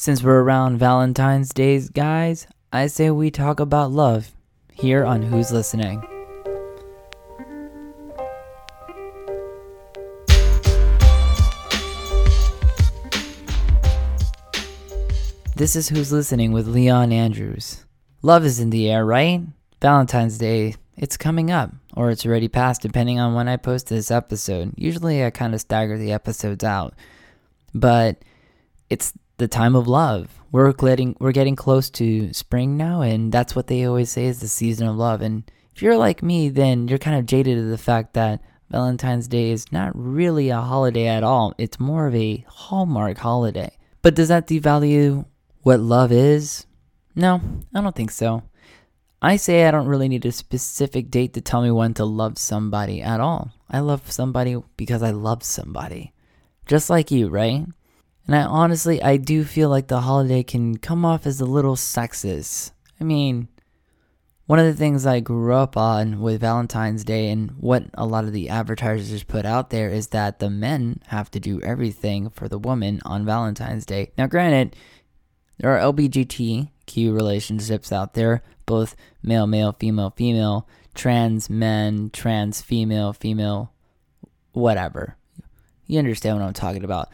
Since we're around Valentine's Days, guys, I say we talk about love here on Who's Listening. This is Who's Listening with Leon Andrews. Love is in the air, right? Valentine's Day, it's coming up, or it's already passed, depending on when I post this episode. Usually I kind of stagger the episodes out, but it's the time of love. We're getting we're getting close to spring now, and that's what they always say is the season of love. And if you're like me, then you're kind of jaded to the fact that Valentine's Day is not really a holiday at all. It's more of a hallmark holiday. But does that devalue what love is? No, I don't think so. I say I don't really need a specific date to tell me when to love somebody at all. I love somebody because I love somebody. Just like you, right? And I honestly, I do feel like the holiday can come off as a little sexist. I mean, one of the things I grew up on with Valentine's Day and what a lot of the advertisers put out there is that the men have to do everything for the woman on Valentine's Day. Now, granted, there are LBGTQ relationships out there, both male, male, female, female, trans men, trans female, female, whatever. You understand what I'm talking about.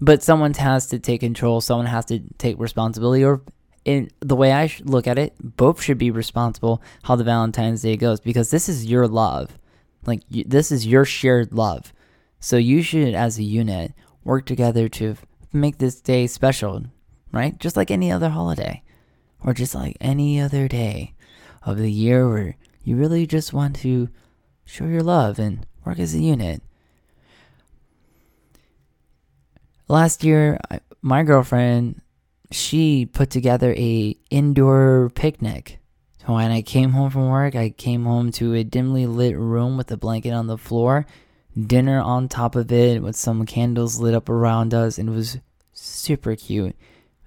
But someone has to take control, someone has to take responsibility, or in the way I look at it, both should be responsible how the Valentine's Day goes because this is your love. Like, you, this is your shared love. So you should, as a unit, work together to make this day special right? Just like any other holiday, or just like any other day of the year where you really just want to show your love and work as a unit. Last year, my girlfriend, she put together a indoor picnic. So when I came home from work, I came home to a dimly lit room with a blanket on the floor, dinner on top of it with some candles lit up around us, and it was super cute.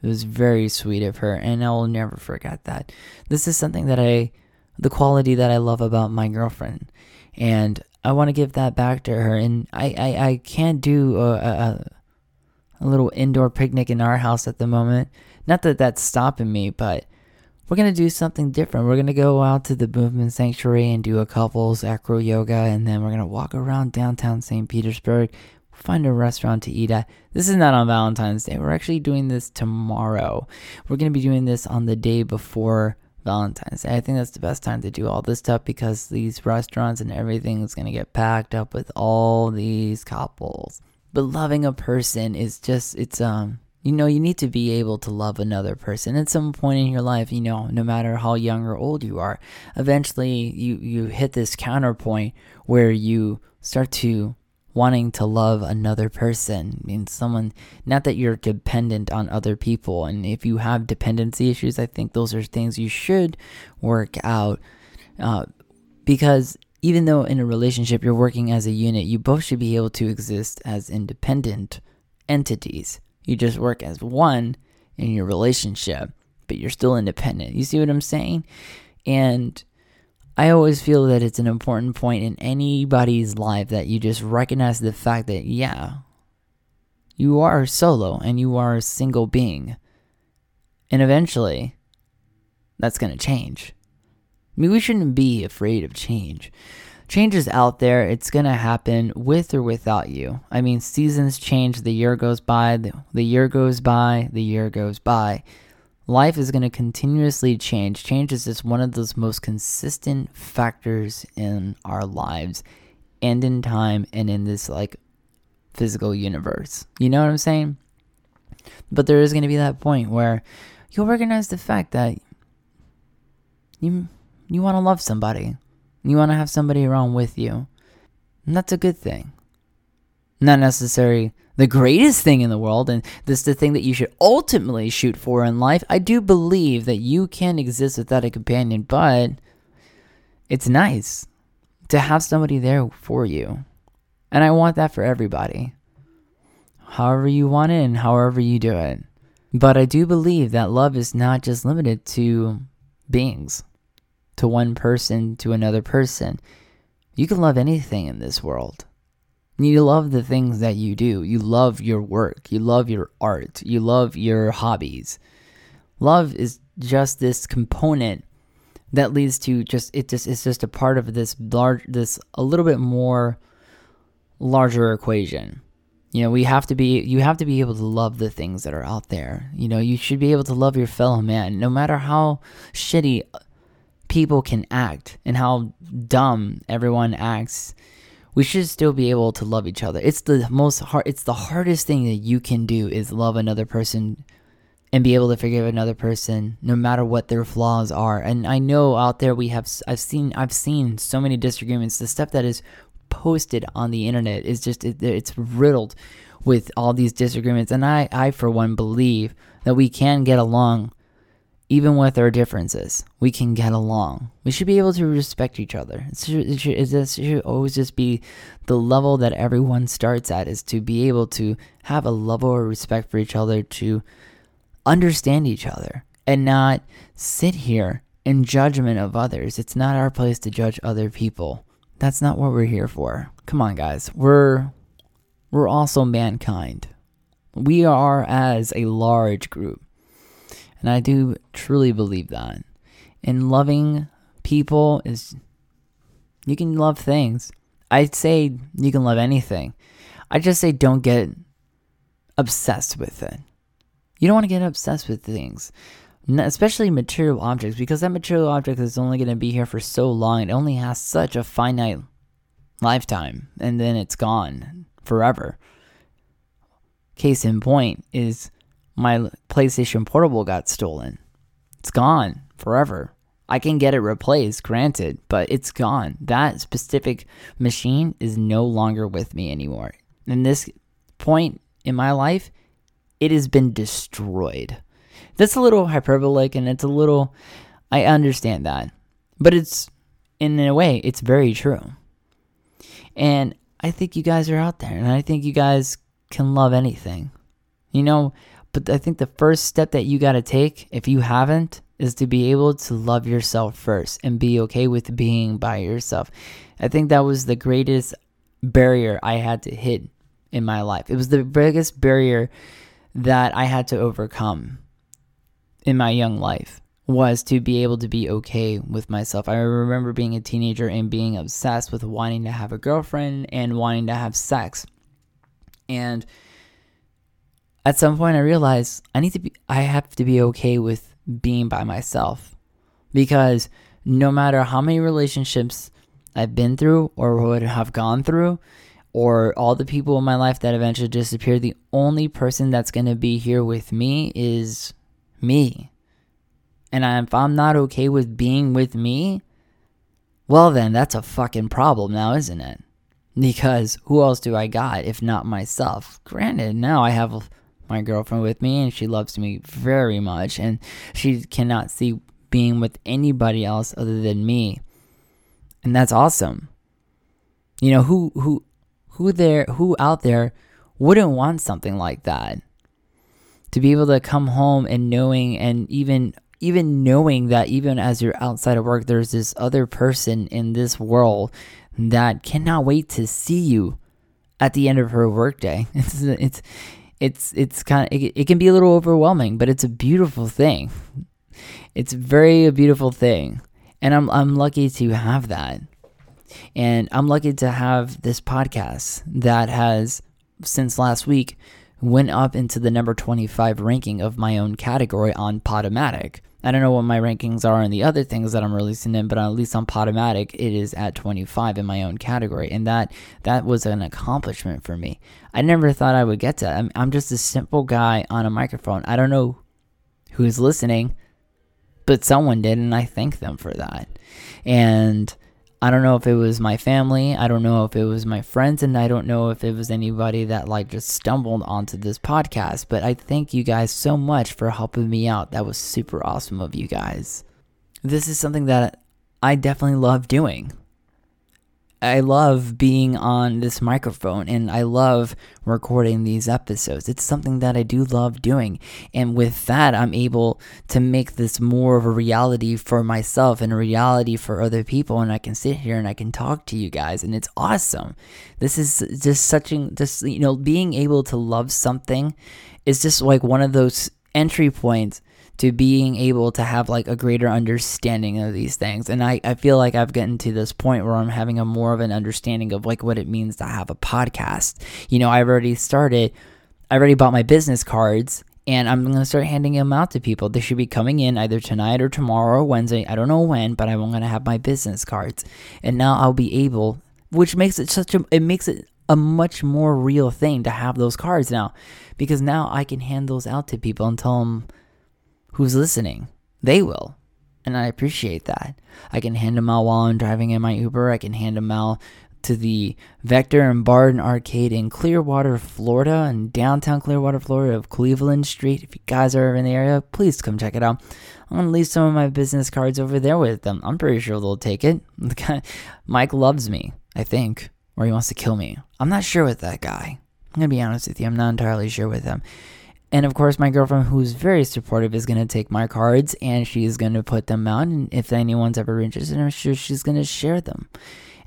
It was very sweet of her, and I will never forget that. This is something that I, the quality that I love about my girlfriend, and I want to give that back to her. And I, I, I can't do a, a, a little indoor picnic in our house at the moment. Not that that's stopping me, but we're gonna do something different. We're gonna go out to the movement sanctuary and do a couples acro yoga, and then we're gonna walk around downtown St. Petersburg find a restaurant to eat at. This is not on Valentine's Day. We're actually doing this tomorrow. We're going to be doing this on the day before Valentine's Day. I think that's the best time to do all this stuff because these restaurants and everything is going to get packed up with all these couples. But loving a person is just, it's, um, you know, you need to be able to love another person at some point in your life, you know, no matter how young or old you are. Eventually, you, you hit this counterpoint where you start to wanting to love another person I someone not that you're dependent on other people and if you have dependency issues i think those are things you should work out uh, because even though in a relationship you're working as a unit you both should be able to exist as independent entities you just work as one in your relationship but you're still independent you see what i'm saying and I always feel that it's an important point in anybody's life that you just recognize the fact that, yeah, you are solo and you are a single being. And eventually, that's going to change. I mean, we shouldn't be afraid of change. Change is out there, it's going to happen with or without you. I mean, seasons change, the year goes by, the, year goes by, the year goes by life is going to continuously change. Change is just one of those most consistent factors in our lives and in time and in this like physical universe. You know what I'm saying? But there is going to be that point where you'll recognize the fact that you you want to love somebody. You want to have somebody around with you. And that's a good thing. Not necessarily the greatest thing in the world, and this is the thing that you should ultimately shoot for in life. I do believe that you can exist without a companion, but it's nice to have somebody there for you. And I want that for everybody. However, you want it and however you do it. But I do believe that love is not just limited to beings, to one person, to another person. You can love anything in this world. You love the things that you do. You love your work. You love your art. You love your hobbies. Love is just this component that leads to just it just it's just a part of this large this a little bit more larger equation. You know, we have to be you have to be able to love the things that are out there. You know, you should be able to love your fellow man no matter how shitty people can act and how dumb everyone acts. We should still be able to love each other. It's the most hard it's the hardest thing that you can do is love another person and be able to forgive another person no matter what their flaws are. And I know out there we have I've seen I've seen so many disagreements. The stuff that is posted on the internet is just it, it's riddled with all these disagreements and I I for one believe that we can get along even with our differences. We can get along. We should be able to respect each other. It should, it should, it should always just be the level that everyone starts at is to be able to have a level of respect for each other to understand each other and not sit here in judgment of others. It's not our place to judge other people. That's not what we're here for. Come on, guys. We're we're also mankind. We are as a large group. And I do truly believe that. And loving people is you can love things. I'd say you can love anything. I just say don't get obsessed with it. You don't want to get obsessed with things, especially material objects, because that material object is only going to be here for so long. It only has such a finite lifetime, and then it's gone forever. Case in point is my PlayStation Portable got stolen. It's gone forever. I can get it replaced, granted, but it's gone. That specific machine is no longer with me anymore. In this point in my life, it has been destroyed. That's a little hyperbolic and it's a little I understand that. But it's in a way it's very true. And I think you guys are out there and I think you guys can love anything. You know, but I think the first step that you got to take if you haven't is to be able to love yourself first and be okay with being by yourself. I think that was the greatest barrier I had to hit in my life. It was the biggest barrier that I had to overcome in my young life was to be able to be okay with myself. I remember being a teenager and being obsessed with wanting to have a girlfriend and wanting to have sex. And at some point I realized I need to be I have to be okay with being by myself because no matter how many relationships I've been through or would have gone through, or all the people in my life that eventually disappear, the only person that's going to be here with me is me. And if I'm not okay with being with me, well, then that's a fucking problem now, isn't it? Because who else do I got if not myself? Granted, now I have my girlfriend with me and she loves me very much and she cannot see being with anybody else other than me. And that's awesome. You know, who who who there who out there wouldn't want something like that? To be able to come home and knowing and even even knowing that even as you're outside of work there's this other person in this world that cannot wait to see you at the end of her workday. It's it's it's it's kind of it, it can be a little overwhelming, but it's a beautiful thing. It's very a beautiful thing. And I'm I'm lucky to have that. And I'm lucky to have this podcast that has, since last week, went up into the number 25 ranking of my own category on Podomatic. I don't know what my rankings are and the other things that I'm releasing in, but at least on Podomatic, it is at 25 in my own category, and that that was an accomplishment for me. I never thought I would get to. I'm, I'm just a simple guy on a microphone. I don't know who's listening, but someone did, and I thank them for that. And I don't know if it was my family, I don't know if it was my friends, and I don't know if it was anybody that like just stumbled onto this podcast. But I thank you guys so much for helping me out. That was super awesome of you guys. This is something that I definitely love doing. I love being on this microphone and I love recording these episodes. It's something that I do love doing. And with that, I'm able to make this more of a reality for myself and a reality for other people. And I can sit here and I can talk to you guys, and it's awesome. This is just such a, just, you know, being able to love something is just like one of those entry points to being able to have like a greater understanding of these things. And I, I feel like I've gotten to this point where I'm having a more of an understanding of like what it means to have a podcast. You know, I've already started, I already bought my business cards and I'm going to start handing them out to people. They should be coming in either tonight or tomorrow or Wednesday. I don't know when, but I'm going to have my business cards. And now I'll be able, which makes it such a, it makes it a much more real thing to have those cards now because now I can hand those out to people and tell them, who's listening. They will. And I appreciate that. I can hand them out while I'm driving in my Uber. I can hand them out to the Vector and Barn Arcade in Clearwater, Florida, and downtown Clearwater, Florida of Cleveland Street. If you guys are in the area, please come check it out. I'm gonna leave some of my business cards over there with them. I'm pretty sure they'll take it. Mike loves me, I think, or he wants to kill me. I'm not sure with that guy. I'm gonna be honest with you. I'm not entirely sure with him. And of course, my girlfriend, who's very supportive, is going to take my cards and she's going to put them out. And if anyone's ever interested, I'm sure she's going to share them.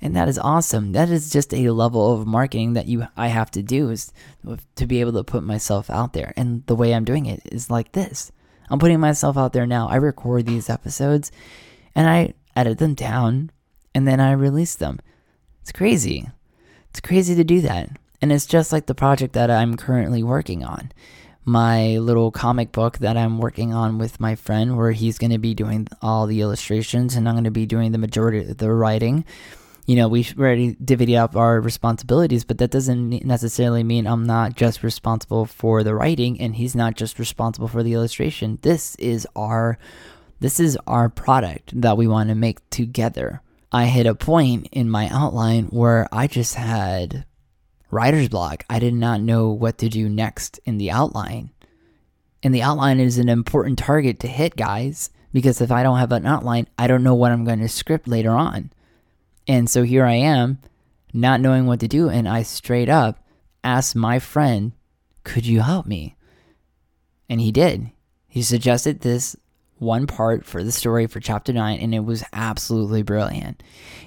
And that is awesome. That is just a level of marketing that you I have to do is to be able to put myself out there. And the way I'm doing it is like this. I'm putting myself out there now. I record these episodes and I edit them down and then I release them. It's crazy. It's crazy to do that. And it's just like the project that I'm currently working on my little comic book that I'm working on with my friend, where he's going to be doing all the illustrations and I'm going to be doing the majority of the writing. You know, we already divvied up our responsibilities, but that doesn't necessarily mean I'm not just responsible for the writing and he's not just responsible for the illustration. This is our this is our product that we want to make together. I hit a point in my outline where I just had writer's block. I did not know what to do next in the outline. And the outline is an important target to hit, guys, because if I don't have an outline, I don't know what I'm going to script later on. And so here I am, not knowing what to do. And I straight up asked my friend, Could you help me? And he did. He suggested this one part for the story for chapter 9 and it was absolutely brilliant.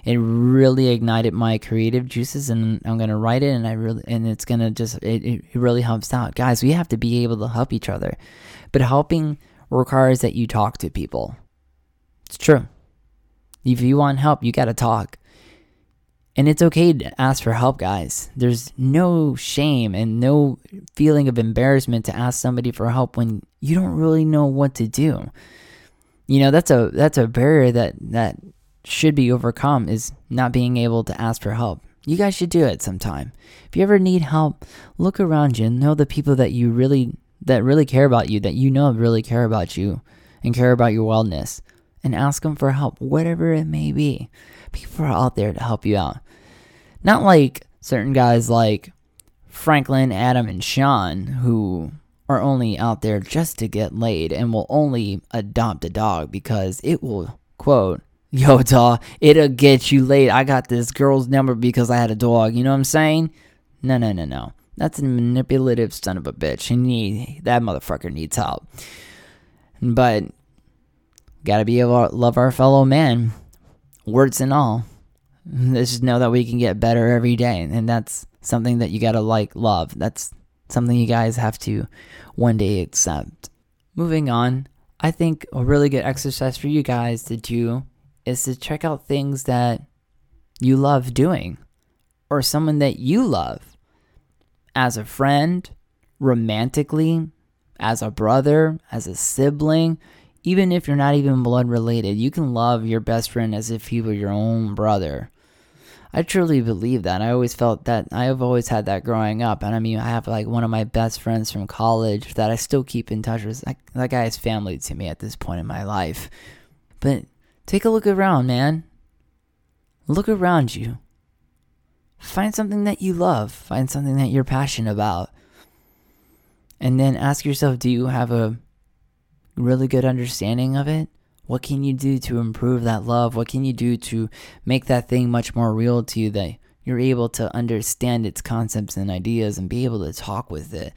It really ignited my creative juices and i'm going to write it and i really and it's going to just it, it really helps out. Guys we have to be able to help each other but helping requires that you talk to people. It's true. If you want help you got to talk and it's okay to ask for help, guys. There's no shame and no feeling of embarrassment to ask somebody for help when you don't really know what to do. You know, that's a that's a barrier that that should be overcome is not being able to ask for help. You guys should do it sometime. If you ever need help, look around you and know the people that you really that really care about you, that you know really care about you and care about your wellness and ask them for help, whatever it may be. People are out there to help you out. Not like certain guys like Franklin, Adam, and Sean who are only out there just to get laid and will only adopt a dog because it will, quote, Yo, dog, it'll get you laid. I got this girl's number because I had a dog. You know what I'm saying? No, no, no, no. That's a manipulative son of a bitch. He need that motherfucker needs help. But gotta be able to love our fellow man, words and all. Let's just know that we can get better every day, and that's something that you gotta like love. That's something you guys have to one day accept. Moving on, I think a really good exercise for you guys to do is to check out things that you love doing or someone that you love as a friend, romantically, as a brother, as a sibling, even if you're not even blood related, you can love your best friend as if he were your own brother. I truly believe that. I always felt that I have always had that growing up. And I mean, I have like one of my best friends from college that I still keep in touch with. That, that guy is family to me at this point in my life. But take a look around, man. Look around you. Find something that you love, find something that you're passionate about. And then ask yourself do you have a really good understanding of it? What can you do to improve that love? What can you do to make that thing much more real to you that you're able to understand its concepts and ideas and be able to talk with it?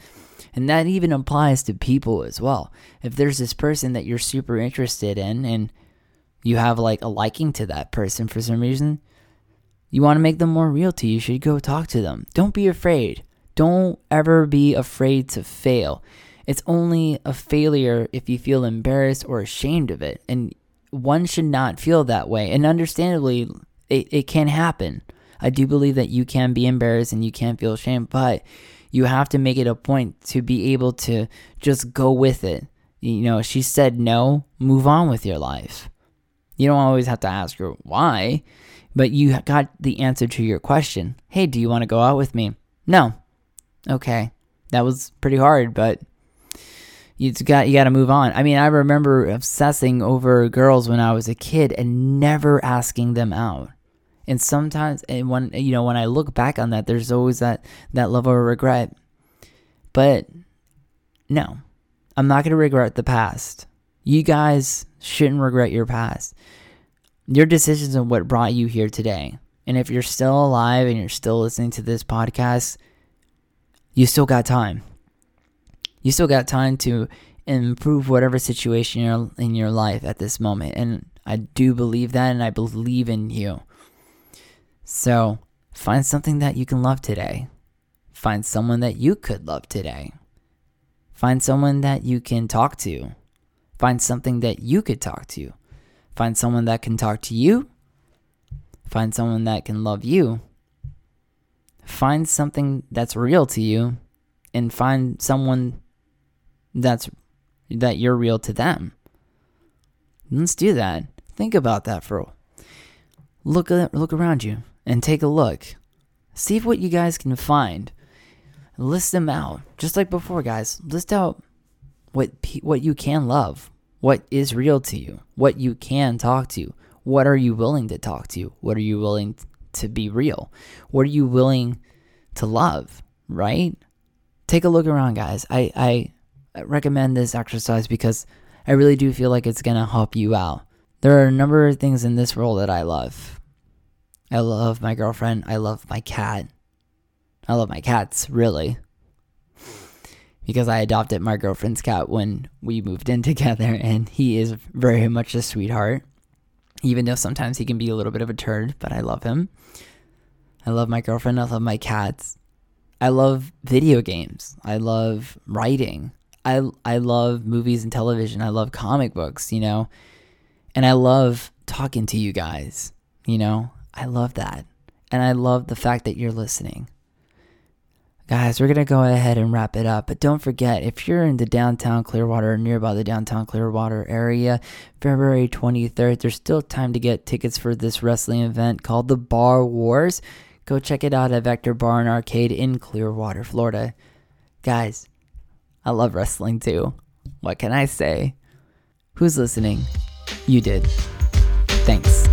And that even applies to people as well. If there's this person that you're super interested in and you have like a liking to that person for some reason, you want to make them more real to you, you should go talk to them. Don't be afraid. Don't ever be afraid to fail. It's only a failure if you feel embarrassed or ashamed of it. And one should not feel that way. And understandably, it, it can happen. I do believe that you can be embarrassed and you can feel ashamed, but you have to make it a point to be able to just go with it. You know, she said no, move on with your life. You don't always have to ask her why, but you got the answer to your question. Hey, do you want to go out with me? No. Okay. That was pretty hard, but you got you got to move on. I mean, I remember obsessing over girls when I was a kid and never asking them out. And sometimes, and when you know, when I look back on that, there's always that that level of regret. But no, I'm not gonna regret the past. You guys shouldn't regret your past. Your decisions are what brought you here today. And if you're still alive and you're still listening to this podcast, you still got time. You still got time to improve whatever situation you're in your life at this moment. And I do believe that and I believe in you. So find something that you can love today. Find someone that you could love today. Find someone that you can talk to. Find something that you could talk to. Find someone that can talk to you. Find someone that can love you. Find something that's real to you and find someone that's that you're real to them. Let's do that. Think about that for look at look around you and take a look. See what you guys can find. List them out, just like before, guys. List out what what you can love, what is real to you, what you can talk to. What are you willing to talk to? What are you willing to be real? What are you willing to love? Right? Take a look around, guys. I I recommend this exercise because I really do feel like it's gonna help you out. There are a number of things in this world that I love I love my girlfriend. I love my cat. I love my cats, really. Because I adopted my girlfriend's cat when we moved in together, and he is very much a sweetheart. Even though sometimes he can be a little bit of a turd, but I love him. I love my girlfriend. I love my cats. I love video games. I love writing. I, I love movies and television. I love comic books, you know? And I love talking to you guys, you know? I love that. And I love the fact that you're listening. Guys, we're going to go ahead and wrap it up. But don't forget, if you're in the downtown Clearwater or nearby the downtown Clearwater area, February 23rd, there's still time to get tickets for this wrestling event called the Bar Wars. Go check it out at Vector Bar and Arcade in Clearwater, Florida. Guys, I love wrestling too. What can I say? Who's listening? You did. Thanks.